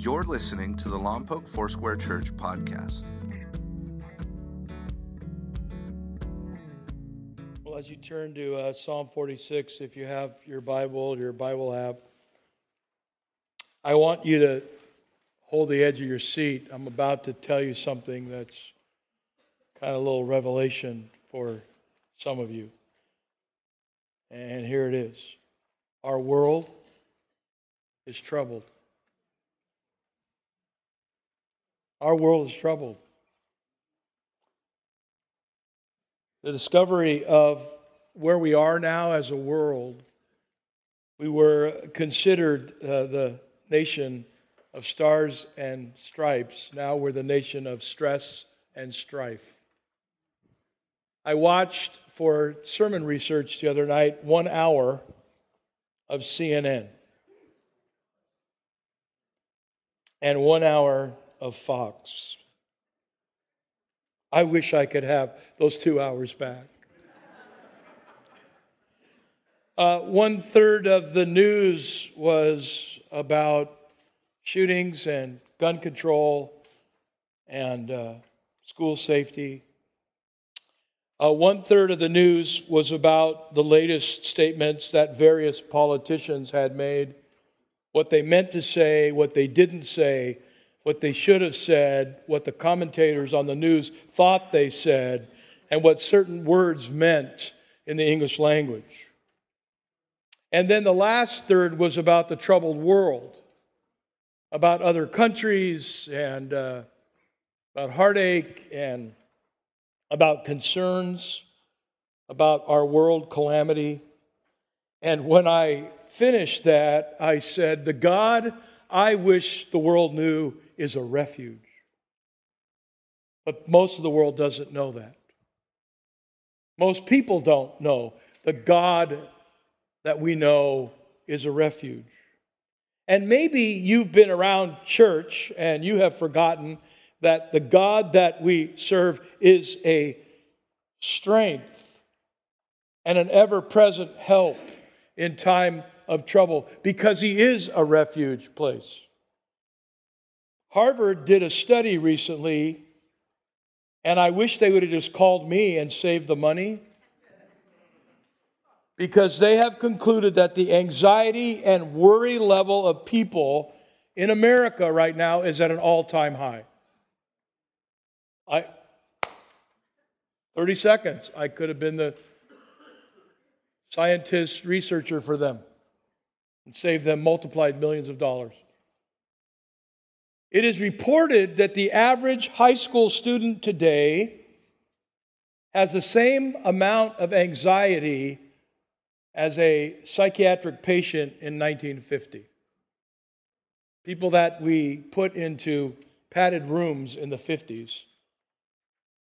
You're listening to the Lompoc Foursquare Church podcast. Well, as you turn to uh, Psalm 46, if you have your Bible, your Bible app, I want you to hold the edge of your seat. I'm about to tell you something that's kind of a little revelation for some of you. And here it is Our world is troubled. Our world is troubled. The discovery of where we are now as a world, we were considered uh, the nation of stars and stripes. Now we're the nation of stress and strife. I watched for sermon research the other night one hour of CNN and one hour of Fox. I wish I could have those two hours back. Uh, one third of the news was about shootings and gun control and uh, school safety. Uh, one third of the news was about the latest statements that various politicians had made, what they meant to say, what they didn't say, what they should have said, what the commentators on the news thought they said, and what certain words meant in the English language. And then the last third was about the troubled world, about other countries, and uh, about heartache, and about concerns, about our world calamity. And when I finished that, I said, The God I wish the world knew is a refuge. But most of the world doesn't know that. Most people don't know the God that we know is a refuge. And maybe you've been around church and you have forgotten that the God that we serve is a strength and an ever present help in time of trouble because he is a refuge place. Harvard did a study recently, and I wish they would have just called me and saved the money because they have concluded that the anxiety and worry level of people in America right now is at an all time high. I 30 seconds. I could have been the scientist researcher for them and saved them multiplied millions of dollars. It is reported that the average high school student today has the same amount of anxiety as a psychiatric patient in 1950. People that we put into padded rooms in the 50s.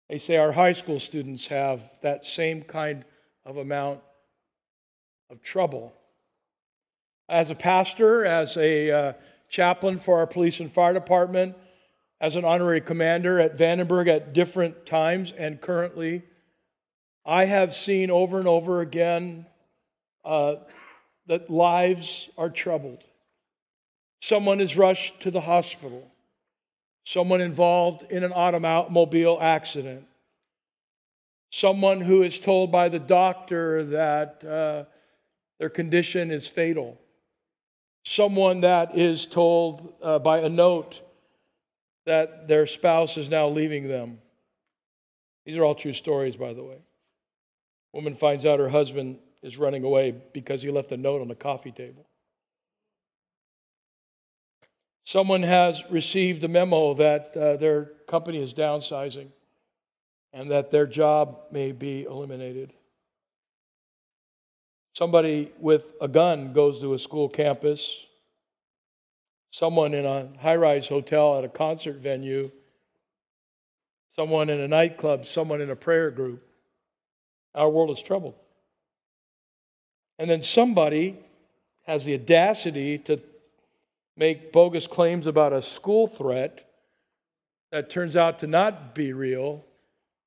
They say our high school students have that same kind of amount of trouble. As a pastor, as a uh, chaplain for our police and fire department, as an honorary commander at Vandenberg at different times and currently. I have seen over and over again uh, that lives are troubled. Someone is rushed to the hospital, someone involved in an automobile accident, someone who is told by the doctor that uh, their condition is fatal someone that is told uh, by a note that their spouse is now leaving them. These are all true stories, by the way. Woman finds out her husband is running away because he left a note on the coffee table. Someone has received a memo that uh, their company is downsizing and that their job may be eliminated. Somebody with a gun goes to a school campus. Someone in a high rise hotel at a concert venue. Someone in a nightclub. Someone in a prayer group. Our world is troubled. And then somebody has the audacity to make bogus claims about a school threat that turns out to not be real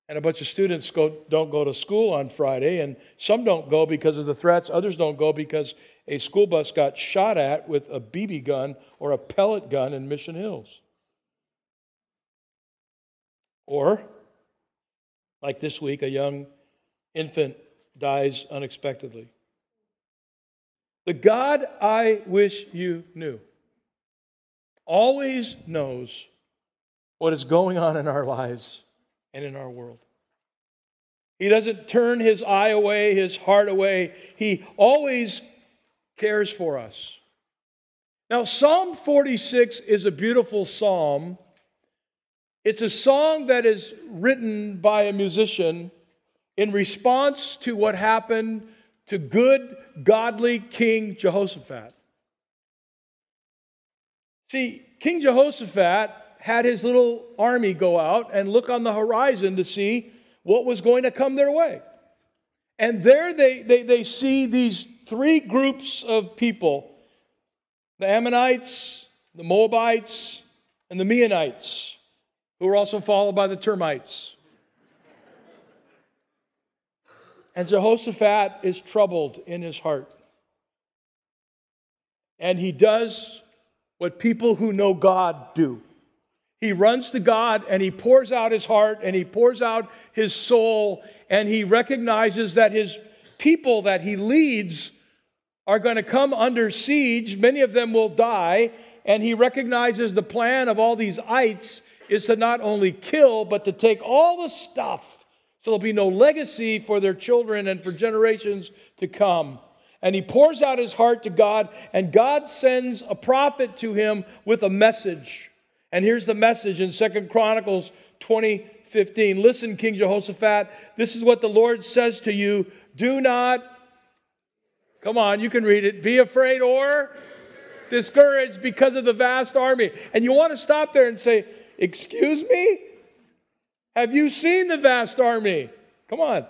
And a bunch of students go, don't go to school on Friday, and some don't go because of the threats, others don't go because a school bus got shot at with a BB gun or a pellet gun in Mission Hills. Or, like this week, a young infant dies unexpectedly. The God I wish you knew always knows what is going on in our lives and in our world. He doesn't turn his eye away, his heart away. He always cares for us. Now, Psalm 46 is a beautiful psalm. It's a song that is written by a musician in response to what happened to good, godly King Jehoshaphat. See, King Jehoshaphat had his little army go out and look on the horizon to see what was going to come their way. And there they, they, they see these three groups of people the Ammonites, the Moabites, and the Meunites, who were also followed by the termites. And Jehoshaphat is troubled in his heart. And he does what people who know God do. He runs to God and he pours out his heart and he pours out his soul and he recognizes that his people that he leads are going to come under siege. Many of them will die. And he recognizes the plan of all these ites is to not only kill, but to take all the stuff so there'll be no legacy for their children and for generations to come. And he pours out his heart to God, and God sends a prophet to him with a message. And here's the message in Second Chronicles 20 15. Listen, King Jehoshaphat, this is what the Lord says to you Do not, come on, you can read it, be afraid or discouraged because of the vast army. And you want to stop there and say, Excuse me? Have you seen the vast army? Come on.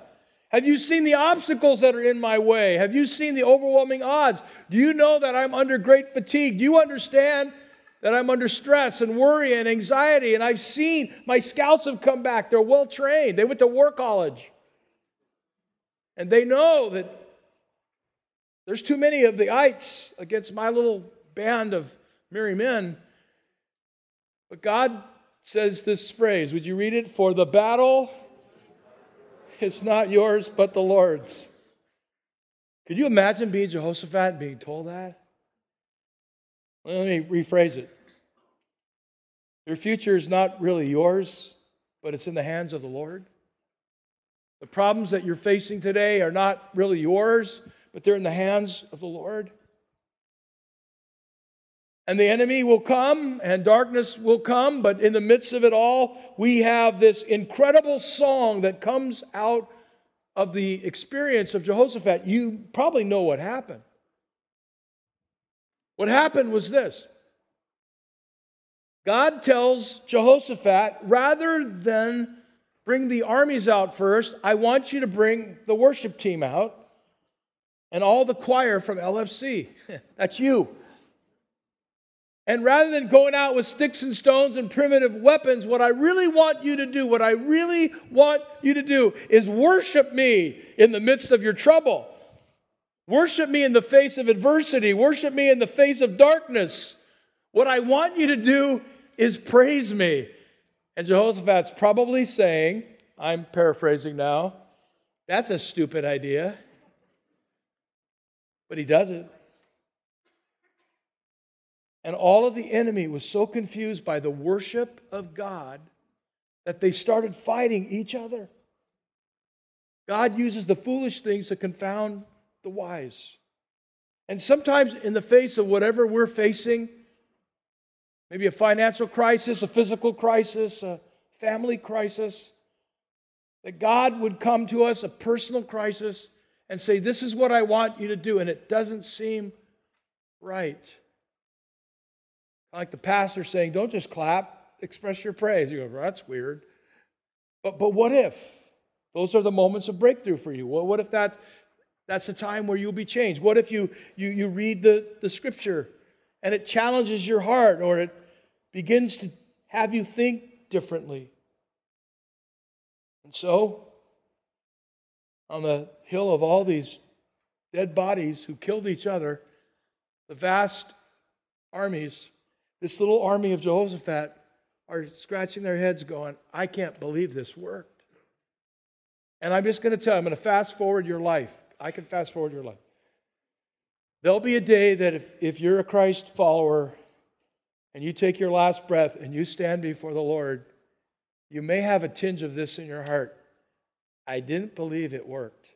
Have you seen the obstacles that are in my way? Have you seen the overwhelming odds? Do you know that I'm under great fatigue? Do you understand that I'm under stress and worry and anxiety? And I've seen my scouts have come back. They're well trained, they went to war college. And they know that there's too many of the ites against my little band of merry men. But God says this phrase. Would you read it? For the battle is not yours, but the Lord's. Could you imagine being Jehoshaphat and being told that? Let me rephrase it. Your future is not really yours, but it's in the hands of the Lord. The problems that you're facing today are not really yours, but they're in the hands of the Lord. And the enemy will come and darkness will come, but in the midst of it all, we have this incredible song that comes out of the experience of Jehoshaphat. You probably know what happened. What happened was this God tells Jehoshaphat, rather than bring the armies out first, I want you to bring the worship team out and all the choir from LFC. That's you. And rather than going out with sticks and stones and primitive weapons, what I really want you to do, what I really want you to do is worship me in the midst of your trouble. Worship me in the face of adversity. Worship me in the face of darkness. What I want you to do is praise me. And Jehoshaphat's probably saying, I'm paraphrasing now, that's a stupid idea. But he does it. And all of the enemy was so confused by the worship of God that they started fighting each other. God uses the foolish things to confound the wise. And sometimes, in the face of whatever we're facing, maybe a financial crisis, a physical crisis, a family crisis, that God would come to us, a personal crisis, and say, This is what I want you to do. And it doesn't seem right. Like the pastor saying, don't just clap, express your praise. You go, well, that's weird. But, but what if? Those are the moments of breakthrough for you. Well, what if that's, that's the time where you'll be changed? What if you, you, you read the, the scripture and it challenges your heart or it begins to have you think differently? And so, on the hill of all these dead bodies who killed each other, the vast armies, this little army of Jehoshaphat, are scratching their heads going, I can't believe this worked. And I'm just going to tell you, I'm going to fast forward your life. I can fast forward your life. There'll be a day that if, if you're a Christ follower and you take your last breath and you stand before the Lord, you may have a tinge of this in your heart. I didn't believe it worked.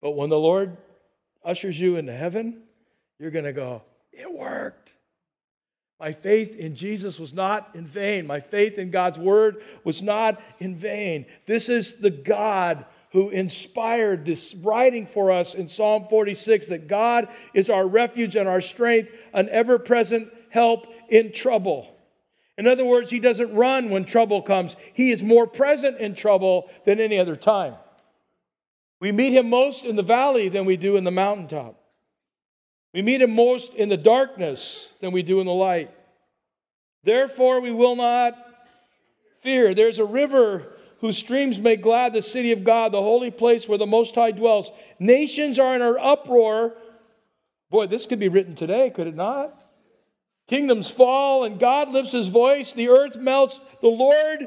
But when the Lord ushers you into heaven, you're going to go, It worked. My faith in Jesus was not in vain. My faith in God's word was not in vain. This is the God who inspired this writing for us in Psalm 46 that God is our refuge and our strength, an ever present help in trouble. In other words, He doesn't run when trouble comes, He is more present in trouble than any other time. We meet Him most in the valley than we do in the mountaintop. We meet him most in the darkness than we do in the light. Therefore, we will not fear. There's a river whose streams make glad the city of God, the holy place where the Most High dwells. Nations are in an uproar. Boy, this could be written today, could it not? Kingdoms fall and God lifts his voice. The earth melts. The Lord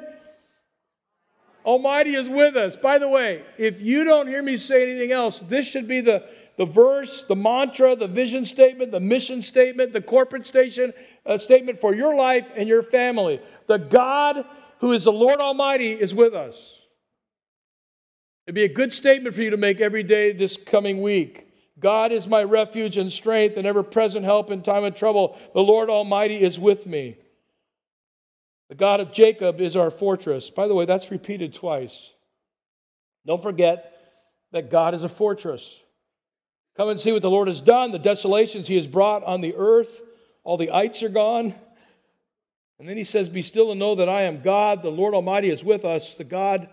Almighty is with us. By the way, if you don't hear me say anything else, this should be the the verse, the mantra, the vision statement, the mission statement, the corporate station, uh, statement for your life and your family. The God who is the Lord Almighty is with us. It'd be a good statement for you to make every day this coming week. God is my refuge and strength and ever present help in time of trouble. The Lord Almighty is with me. The God of Jacob is our fortress. By the way, that's repeated twice. Don't forget that God is a fortress. Come and see what the Lord has done, the desolations he has brought on the earth. All the ites are gone. And then he says, Be still and know that I am God. The Lord Almighty is with us. The God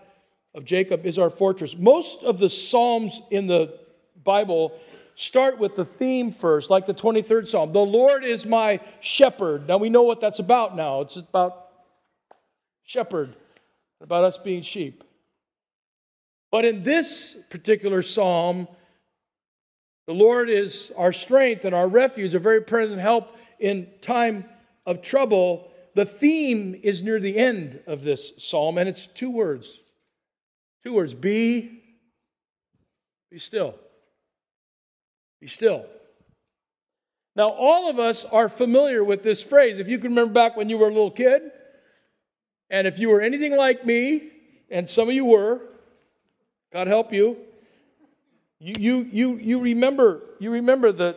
of Jacob is our fortress. Most of the Psalms in the Bible start with the theme first, like the 23rd Psalm. The Lord is my shepherd. Now we know what that's about now. It's about shepherd, about us being sheep. But in this particular psalm, the Lord is our strength and our refuge, a very present help in time of trouble. The theme is near the end of this psalm, and it's two words. Two words be, be still. Be still. Now, all of us are familiar with this phrase. If you can remember back when you were a little kid, and if you were anything like me, and some of you were, God help you, you, you, you, you remember, you remember the,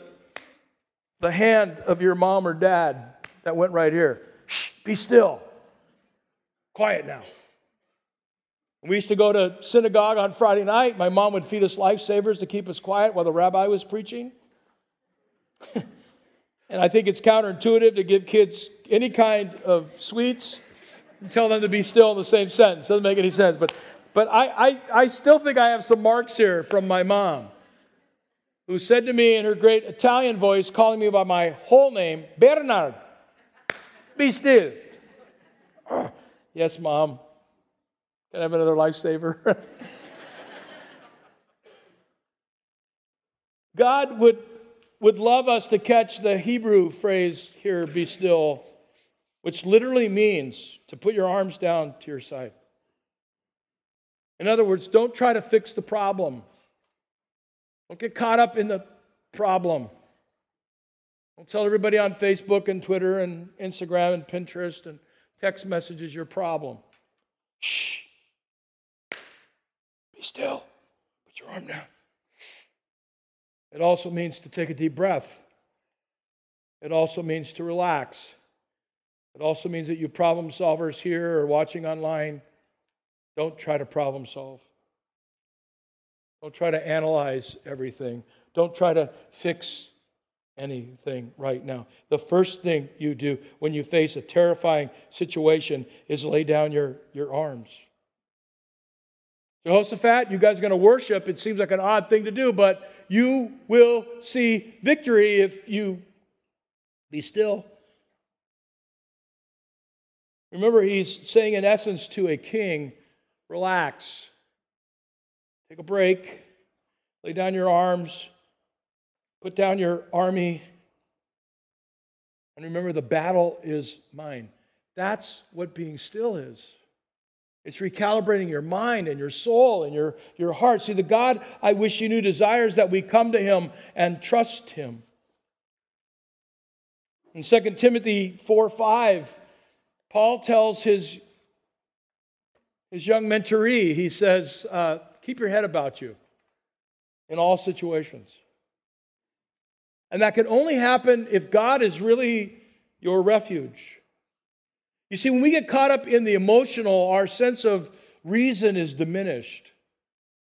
the hand of your mom or dad that went right here. Shh, be still. Quiet now. We used to go to synagogue on Friday night. My mom would feed us lifesavers to keep us quiet while the rabbi was preaching. and I think it's counterintuitive to give kids any kind of sweets and tell them to be still in the same sentence. Doesn't make any sense. But but I, I, I still think I have some marks here from my mom, who said to me in her great Italian voice, calling me by my whole name, Bernard, be still. Oh, yes, mom. Can I have another lifesaver? God would, would love us to catch the Hebrew phrase here, be still, which literally means to put your arms down to your side. In other words, don't try to fix the problem. Don't get caught up in the problem. Don't tell everybody on Facebook and Twitter and Instagram and Pinterest and text messages your problem. Shh. Be still. Put your arm down. It also means to take a deep breath. It also means to relax. It also means that you problem solvers here or watching online don't try to problem solve. Don't try to analyze everything. Don't try to fix anything right now. The first thing you do when you face a terrifying situation is lay down your, your arms. Jehoshaphat, you guys are going to worship. It seems like an odd thing to do, but you will see victory if you be still. Remember, he's saying, in essence, to a king, relax, take a break, lay down your arms, put down your army, and remember the battle is mine. That's what being still is. It's recalibrating your mind and your soul and your, your heart. See, the God I wish you knew desires that we come to him and trust him. In 2 Timothy 4 5, Paul tells his, his young mentoree, he says, uh, Keep your head about you in all situations. And that can only happen if God is really your refuge. You see, when we get caught up in the emotional, our sense of reason is diminished.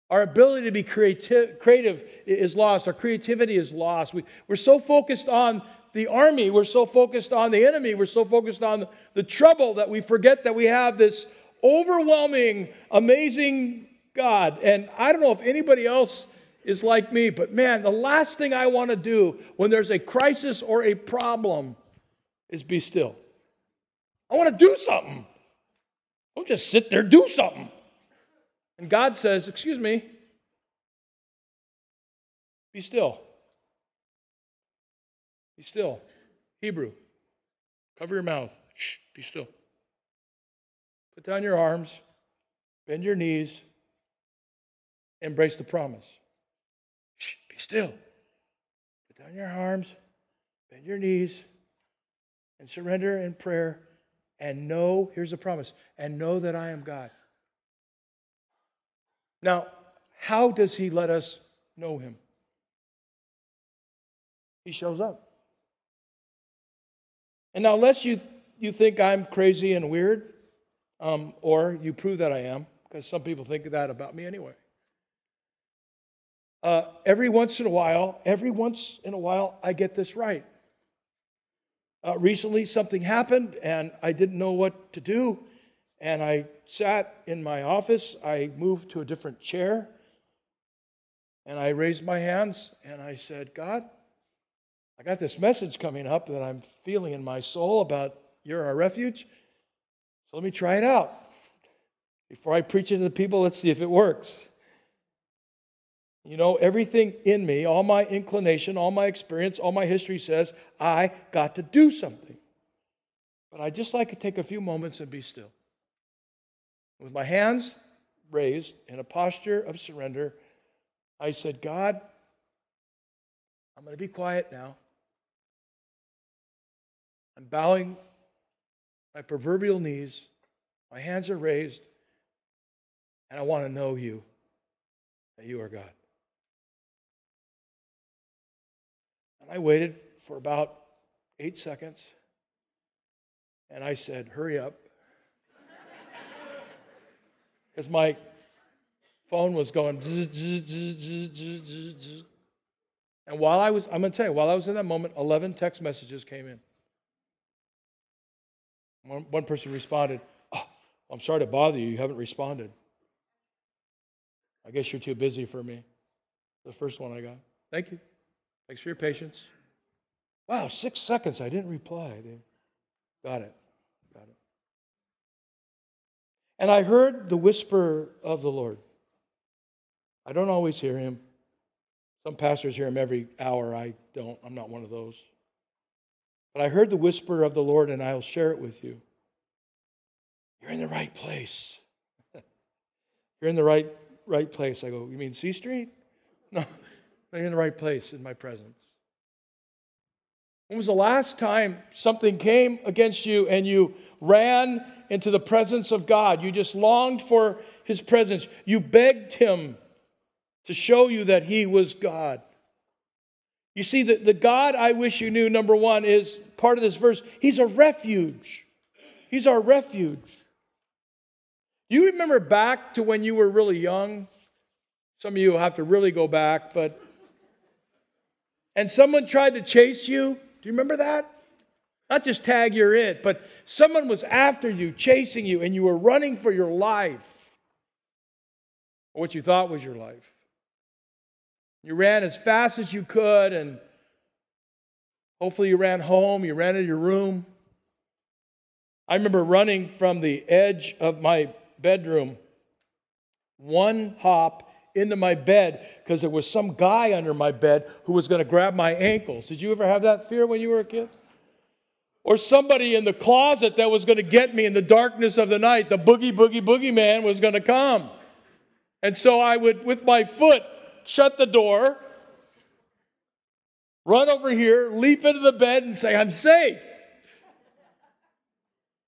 Our ability to be creative, creative is lost. Our creativity is lost. We, we're so focused on the army, we're so focused on the enemy, we're so focused on the trouble that we forget that we have this overwhelming, amazing God. And I don't know if anybody else is like me, but man, the last thing I want to do when there's a crisis or a problem is be still. I want to do something. Don't just sit there, do something. And God says, Excuse me, be still. Be still. Hebrew, cover your mouth. Shh, be still. Put down your arms, bend your knees, embrace the promise. Still. Put down your arms, bend your knees, and surrender in prayer and know, here's the promise, and know that I am God. Now, how does he let us know him? He shows up. And now, unless you, you think I'm crazy and weird, um, or you prove that I am, because some people think that about me anyway. Uh, every once in a while, every once in a while, I get this right. Uh, recently, something happened and I didn't know what to do. And I sat in my office. I moved to a different chair. And I raised my hands and I said, God, I got this message coming up that I'm feeling in my soul about you're our refuge. So let me try it out. Before I preach it to the people, let's see if it works. You know, everything in me, all my inclination, all my experience, all my history says I got to do something. But I'd just like to take a few moments and be still. With my hands raised in a posture of surrender, I said, God, I'm going to be quiet now. I'm bowing my proverbial knees, my hands are raised, and I want to know you, that you are God. And I waited for about eight seconds. And I said, Hurry up. Because my phone was going. and while I was, I'm going to tell you, while I was in that moment, 11 text messages came in. One, one person responded, oh, I'm sorry to bother you. You haven't responded. I guess you're too busy for me. The first one I got. Thank you. Thanks for your patience. Wow, six seconds. I didn't reply. They Got it. Got it. And I heard the whisper of the Lord. I don't always hear him. Some pastors hear him every hour. I don't. I'm not one of those. But I heard the whisper of the Lord, and I'll share it with you. You're in the right place. You're in the right right place. I go, You mean C Street? No, you're in the right place in my presence. When was the last time something came against you and you ran into the presence of God? You just longed for his presence. You begged him to show you that he was God. You see, the, the God I wish you knew, number one, is part of this verse. He's a refuge. He's our refuge. Do you remember back to when you were really young? Some of you have to really go back, but. And someone tried to chase you do you remember that? Not just tag you're it, but someone was after you, chasing you, and you were running for your life. Or what you thought was your life. You ran as fast as you could, and hopefully you ran home, you ran to your room. I remember running from the edge of my bedroom one hop into my bed because there was some guy under my bed who was going to grab my ankles. Did you ever have that fear when you were a kid? Or somebody in the closet that was going to get me in the darkness of the night. The boogie, boogie, boogie man was going to come. And so I would, with my foot, shut the door, run over here, leap into the bed, and say, I'm safe.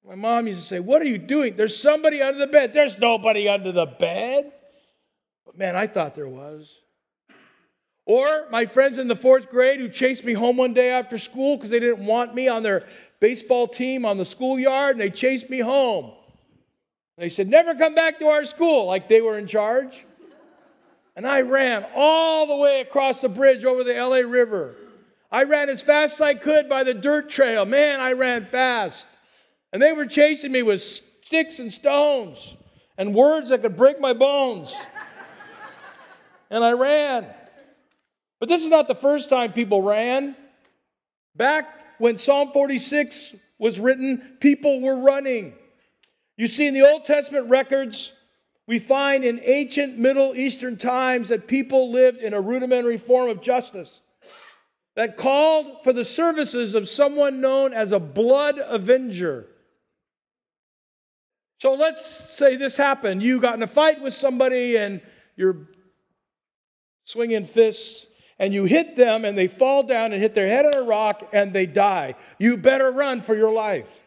My mom used to say, What are you doing? There's somebody under the bed. There's nobody under the bed. But man, I thought there was. Or my friends in the fourth grade who chased me home one day after school because they didn't want me on their baseball team on the schoolyard, and they chased me home. They said, Never come back to our school, like they were in charge. And I ran all the way across the bridge over the LA River. I ran as fast as I could by the dirt trail. Man, I ran fast. And they were chasing me with sticks and stones and words that could break my bones. And I ran. But this is not the first time people ran. Back when Psalm 46 was written, people were running. You see, in the Old Testament records, we find in ancient Middle Eastern times that people lived in a rudimentary form of justice that called for the services of someone known as a blood avenger. So let's say this happened. You got in a fight with somebody and you're swinging fists and you hit them and they fall down and hit their head on a rock and they die. You better run for your life.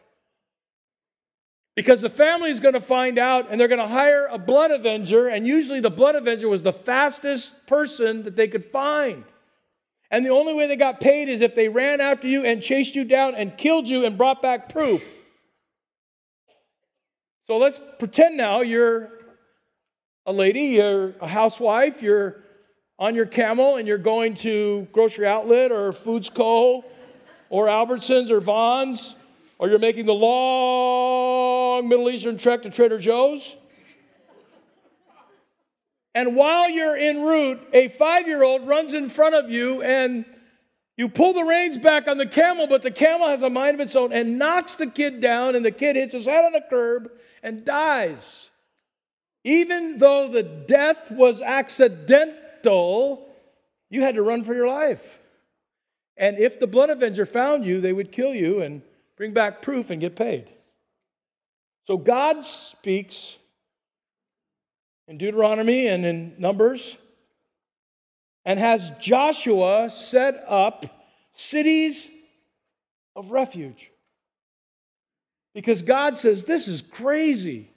Because the family is going to find out and they're going to hire a blood avenger, and usually the blood avenger was the fastest person that they could find. And the only way they got paid is if they ran after you and chased you down and killed you and brought back proof. So let's pretend now you're a lady, you're a housewife, you're on your camel and you're going to grocery outlet or Foods Co. or Albertsons or Vons, or you're making the long Middle Eastern trek to Trader Joe's. And while you're en route, a five year old runs in front of you and you pull the reins back on the camel, but the camel has a mind of its own and knocks the kid down, and the kid hits his head on the curb and dies. Even though the death was accidental, you had to run for your life. And if the blood avenger found you, they would kill you and bring back proof and get paid. So God speaks in Deuteronomy and in Numbers and has Joshua set up cities of refuge. Because God says, This is crazy.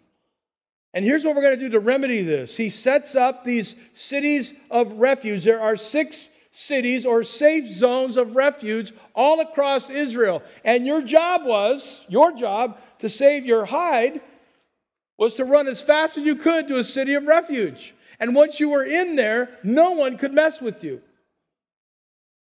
And here's what we're going to do to remedy this He sets up these cities of refuge. There are six cities or safe zones of refuge all across Israel. And your job was, your job to save your hide, was to run as fast as you could to a city of refuge. And once you were in there, no one could mess with you.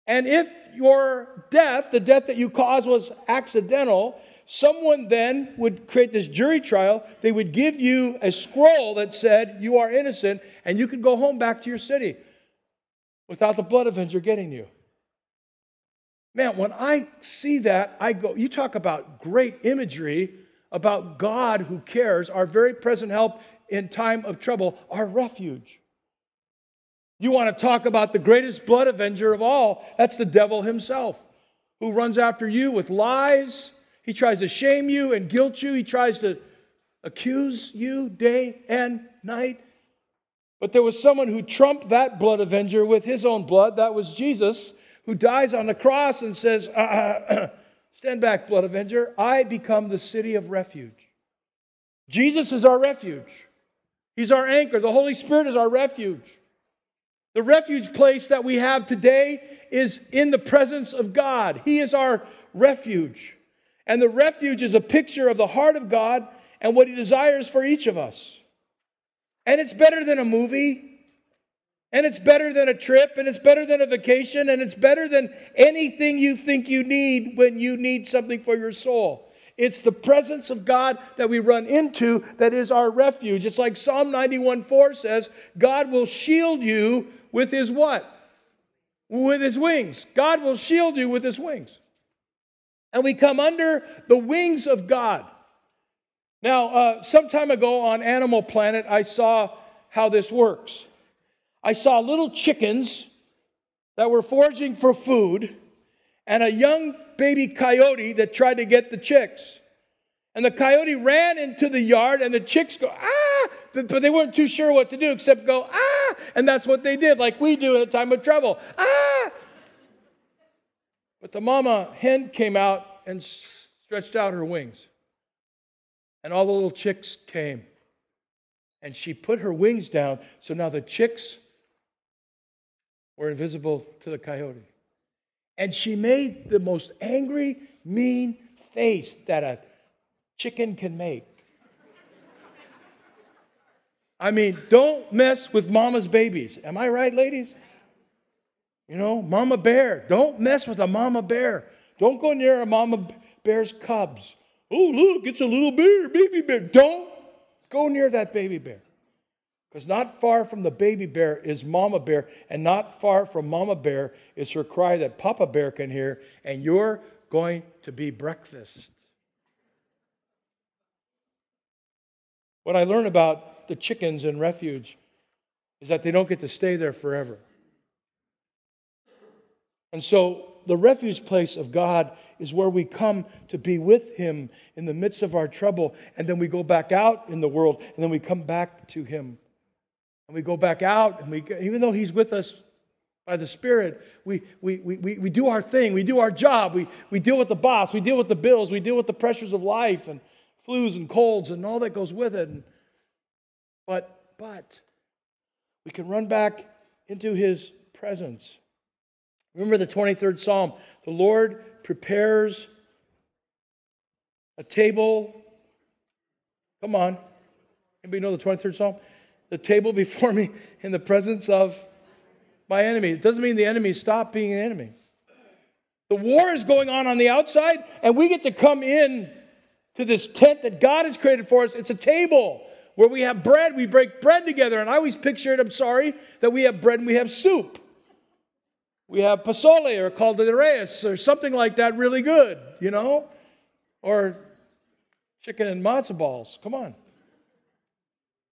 And if your death, the death that you caused, was accidental, someone then would create this jury trial. They would give you a scroll that said, You are innocent, and you could go home back to your city without the blood avenger getting you. Man, when I see that, I go, You talk about great imagery about God who cares, our very present help in time of trouble, our refuge. You want to talk about the greatest blood avenger of all? That's the devil himself, who runs after you with lies he tries to shame you and guilt you. He tries to accuse you day and night. But there was someone who trumped that blood avenger with his own blood. That was Jesus, who dies on the cross and says, uh, Stand back, blood avenger. I become the city of refuge. Jesus is our refuge. He's our anchor. The Holy Spirit is our refuge. The refuge place that we have today is in the presence of God. He is our refuge. And the refuge is a picture of the heart of God and what He desires for each of us. And it's better than a movie, and it's better than a trip, and it's better than a vacation, and it's better than anything you think you need when you need something for your soul. It's the presence of God that we run into that is our refuge. It's like Psalm 91 4 says, God will shield you with his what? With his wings. God will shield you with his wings and we come under the wings of God. Now, uh, some time ago on Animal Planet, I saw how this works. I saw little chickens that were foraging for food and a young baby coyote that tried to get the chicks. And the coyote ran into the yard, and the chicks go, ah, but, they weren't too sure what to do except go, ah, and that's what they did, like we do in a time of trouble, ah. But the mama hen came out and stretched out her wings, and all the little chicks came. And she put her wings down, so now the chicks were invisible to the coyote. And she made the most angry, mean face that a chicken can make. I mean, don't mess with mama's babies. Am I right, ladies? You know, mama bear. Don't mess with a mama bear. Don't go near a mama bear's cubs. Oh, look, it's a little bear, baby bear. Don't go near that baby bear. Because not far from the baby bear is mama bear, and not far from mama bear is her cry that papa bear can hear, and you're going to be breakfast. What I learned about the chickens in refuge is that they don't get to stay there forever. And so the refuge place of God is where we come to be with Him in the midst of our trouble, and then we go back out in the world, and then we come back to Him. And we go back out, and we, even though He's with us by the Spirit, we, we, we, we, we do our thing, we do our job, we, we deal with the boss, we deal with the bills, we deal with the pressures of life, and flus and colds and all that goes with it. But, but, we can run back into his presence. Remember the 23rd Psalm. The Lord prepares a table. Come on. Anybody know the 23rd Psalm? The table before me in the presence of my enemy. It doesn't mean the enemy stopped being an enemy. The war is going on on the outside, and we get to come in to this tent that God has created for us. It's a table where we have bread, we break bread together. And I always picture it, I'm sorry, that we have bread and we have soup. We have pozole or caldo de res or something like that really good, you know? Or chicken and matzo balls. Come on.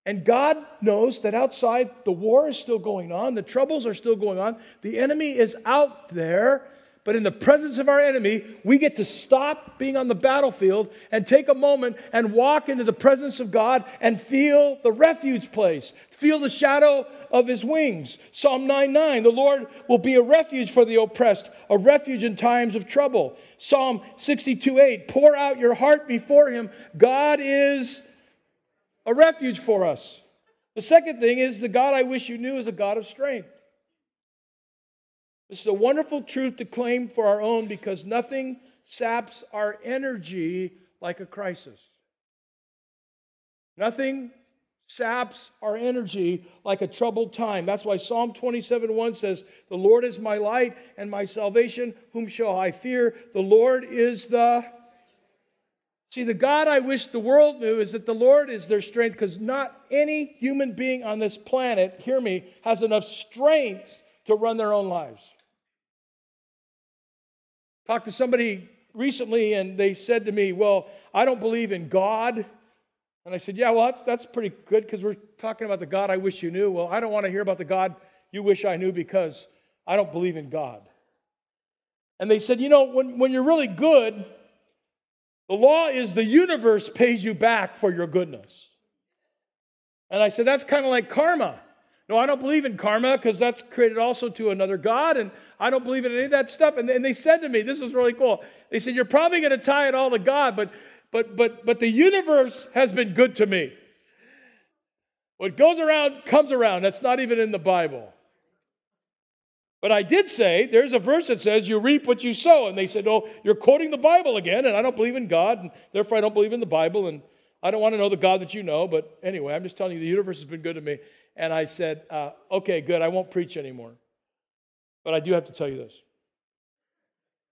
And God knows that outside the war is still going on, the troubles are still going on, the enemy is out there, but in the presence of our enemy, we get to stop being on the battlefield and take a moment and walk into the presence of God and feel the refuge place, feel the shadow of his wings. Psalm 9 9, the Lord will be a refuge for the oppressed, a refuge in times of trouble. Psalm 62 8, pour out your heart before him. God is a refuge for us. The second thing is the God I wish you knew is a God of strength. This is a wonderful truth to claim for our own because nothing saps our energy like a crisis. Nothing saps our energy like a troubled time. That's why Psalm 27 1 says, The Lord is my light and my salvation. Whom shall I fear? The Lord is the. See, the God I wish the world knew is that the Lord is their strength because not any human being on this planet, hear me, has enough strength to run their own lives. Talked to somebody recently and they said to me, Well, I don't believe in God. And I said, Yeah, well, that's, that's pretty good because we're talking about the God I wish you knew. Well, I don't want to hear about the God you wish I knew because I don't believe in God. And they said, You know, when, when you're really good, the law is the universe pays you back for your goodness. And I said, That's kind of like karma. No, I don't believe in karma because that's created also to another God, and I don't believe in any of that stuff. And, and they said to me, this was really cool. They said, You're probably going to tie it all to God, but but but but the universe has been good to me. What goes around comes around. That's not even in the Bible. But I did say, there's a verse that says, You reap what you sow. And they said, Oh, you're quoting the Bible again, and I don't believe in God, and therefore I don't believe in the Bible, and I don't want to know the God that you know. But anyway, I'm just telling you, the universe has been good to me. And I said, uh, okay, good, I won't preach anymore. But I do have to tell you this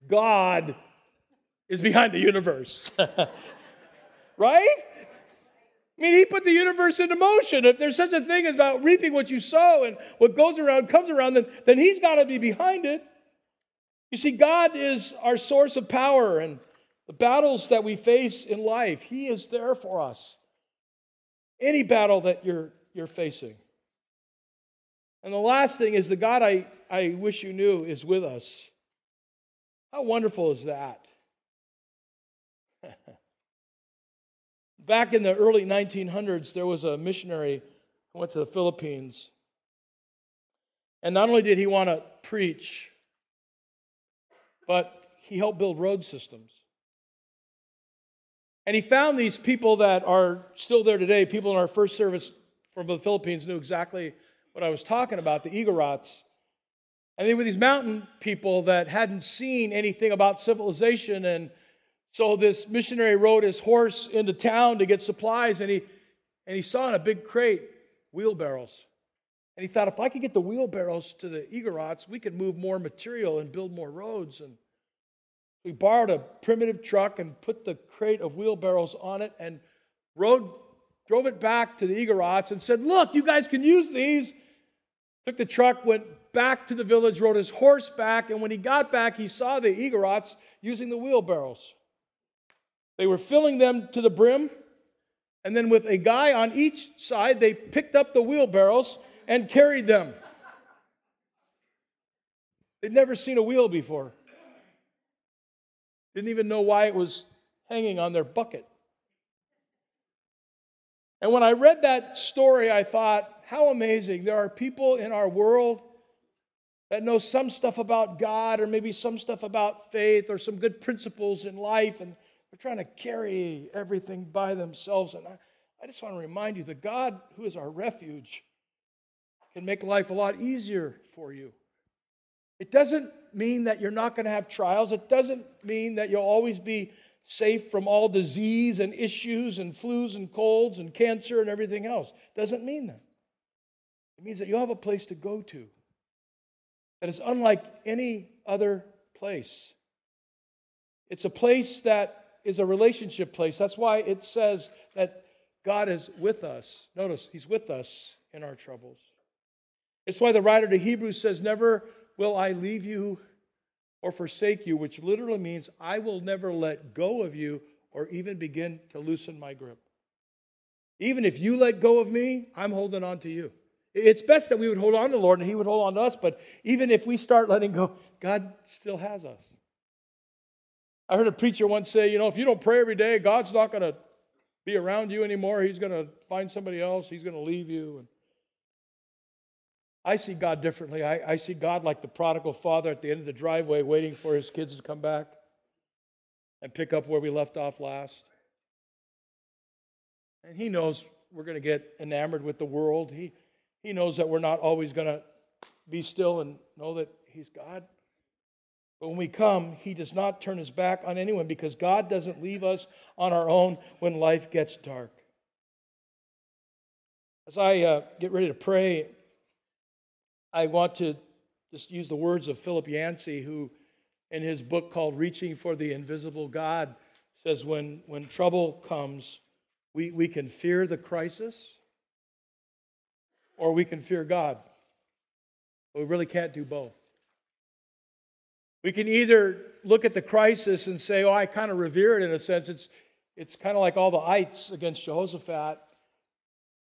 God is behind the universe. right? I mean, he put the universe into motion. If there's such a thing as about reaping what you sow and what goes around comes around, then, then he's got to be behind it. You see, God is our source of power and the battles that we face in life, he is there for us. Any battle that you're, you're facing. And the last thing is the God I, I wish you knew is with us. How wonderful is that? Back in the early 1900s, there was a missionary who went to the Philippines. And not only did he want to preach, but he helped build road systems. And he found these people that are still there today. People in our first service from the Philippines knew exactly what I was talking about the Igorots. And they were these mountain people that hadn't seen anything about civilization. And so this missionary rode his horse into town to get supplies, and he, and he saw in a big crate wheelbarrows. And he thought, if I could get the wheelbarrows to the Igorots, we could move more material and build more roads. And we borrowed a primitive truck and put the crate of wheelbarrows on it and rode, drove it back to the Igorots and said, Look, you guys can use these. Took the truck, went back to the village, rode his horse back, and when he got back, he saw the Igorots using the wheelbarrows. They were filling them to the brim, and then with a guy on each side, they picked up the wheelbarrows and carried them. They'd never seen a wheel before. Didn't even know why it was hanging on their bucket. And when I read that story, I thought, how amazing. There are people in our world that know some stuff about God or maybe some stuff about faith or some good principles in life, and they're trying to carry everything by themselves. And I, I just want to remind you that God, who is our refuge, can make life a lot easier for you. It doesn't mean that you're not going to have trials. It doesn't mean that you'll always be safe from all disease and issues and flus and colds and cancer and everything else. It doesn't mean that. It means that you'll have a place to go to that is unlike any other place. It's a place that is a relationship place. That's why it says that God is with us. Notice, He's with us in our troubles. It's why the writer to Hebrews says, Never will I leave you or forsake you, which literally means I will never let go of you or even begin to loosen my grip. Even if you let go of me, I'm holding on to you. It's best that we would hold on to the Lord and He would hold on to us, but even if we start letting go, God still has us. I heard a preacher once say, you know, if you don't pray every day, God's not going to be around you anymore. He's going to find somebody else, He's going to leave you. And I see God differently. I, I see God like the prodigal father at the end of the driveway waiting for his kids to come back and pick up where we left off last. And he knows we're going to get enamored with the world. He, he knows that we're not always going to be still and know that he's God. But when we come, he does not turn his back on anyone because God doesn't leave us on our own when life gets dark. As I uh, get ready to pray, I want to just use the words of Philip Yancey, who in his book called Reaching for the Invisible God says, when, when trouble comes, we, we can fear the crisis or we can fear God. But we really can't do both. We can either look at the crisis and say, oh, I kind of revere it in a sense. It's, it's kind of like all the ites against Jehoshaphat.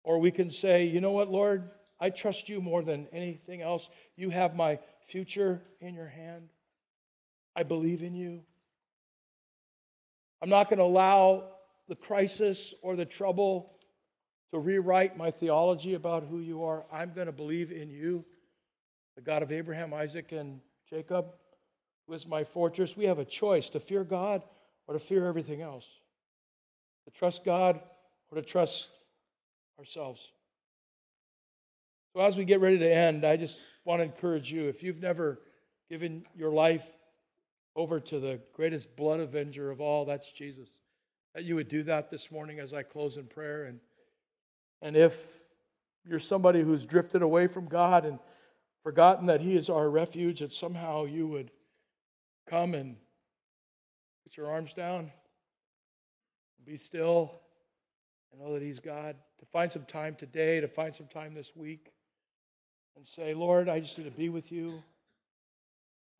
Or we can say, you know what, Lord? I trust you more than anything else. You have my future in your hand. I believe in you. I'm not going to allow the crisis or the trouble to rewrite my theology about who you are. I'm going to believe in you, the God of Abraham, Isaac, and Jacob, who is my fortress. We have a choice to fear God or to fear everything else, to trust God or to trust ourselves. So, as we get ready to end, I just want to encourage you if you've never given your life over to the greatest blood avenger of all, that's Jesus, that you would do that this morning as I close in prayer. And, and if you're somebody who's drifted away from God and forgotten that He is our refuge, that somehow you would come and put your arms down, be still, and know that He's God. To find some time today, to find some time this week and say, Lord, I just need to be with you.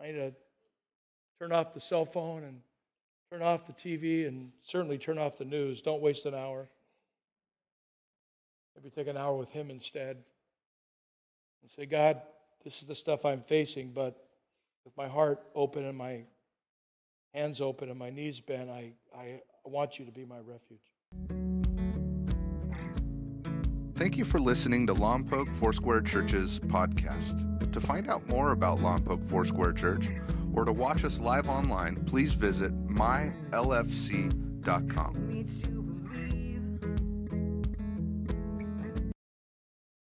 I need to turn off the cell phone and turn off the TV and certainly turn off the news. Don't waste an hour. Maybe take an hour with Him instead. and say, God, this is the stuff I'm facing, but with my heart open and my hands open and my knees bent, I, I want you to be my refuge. Thank you for listening to Lompoc Foursquare Church's podcast. To find out more about Lompoc Foursquare Church or to watch us live online, please visit mylfc.com.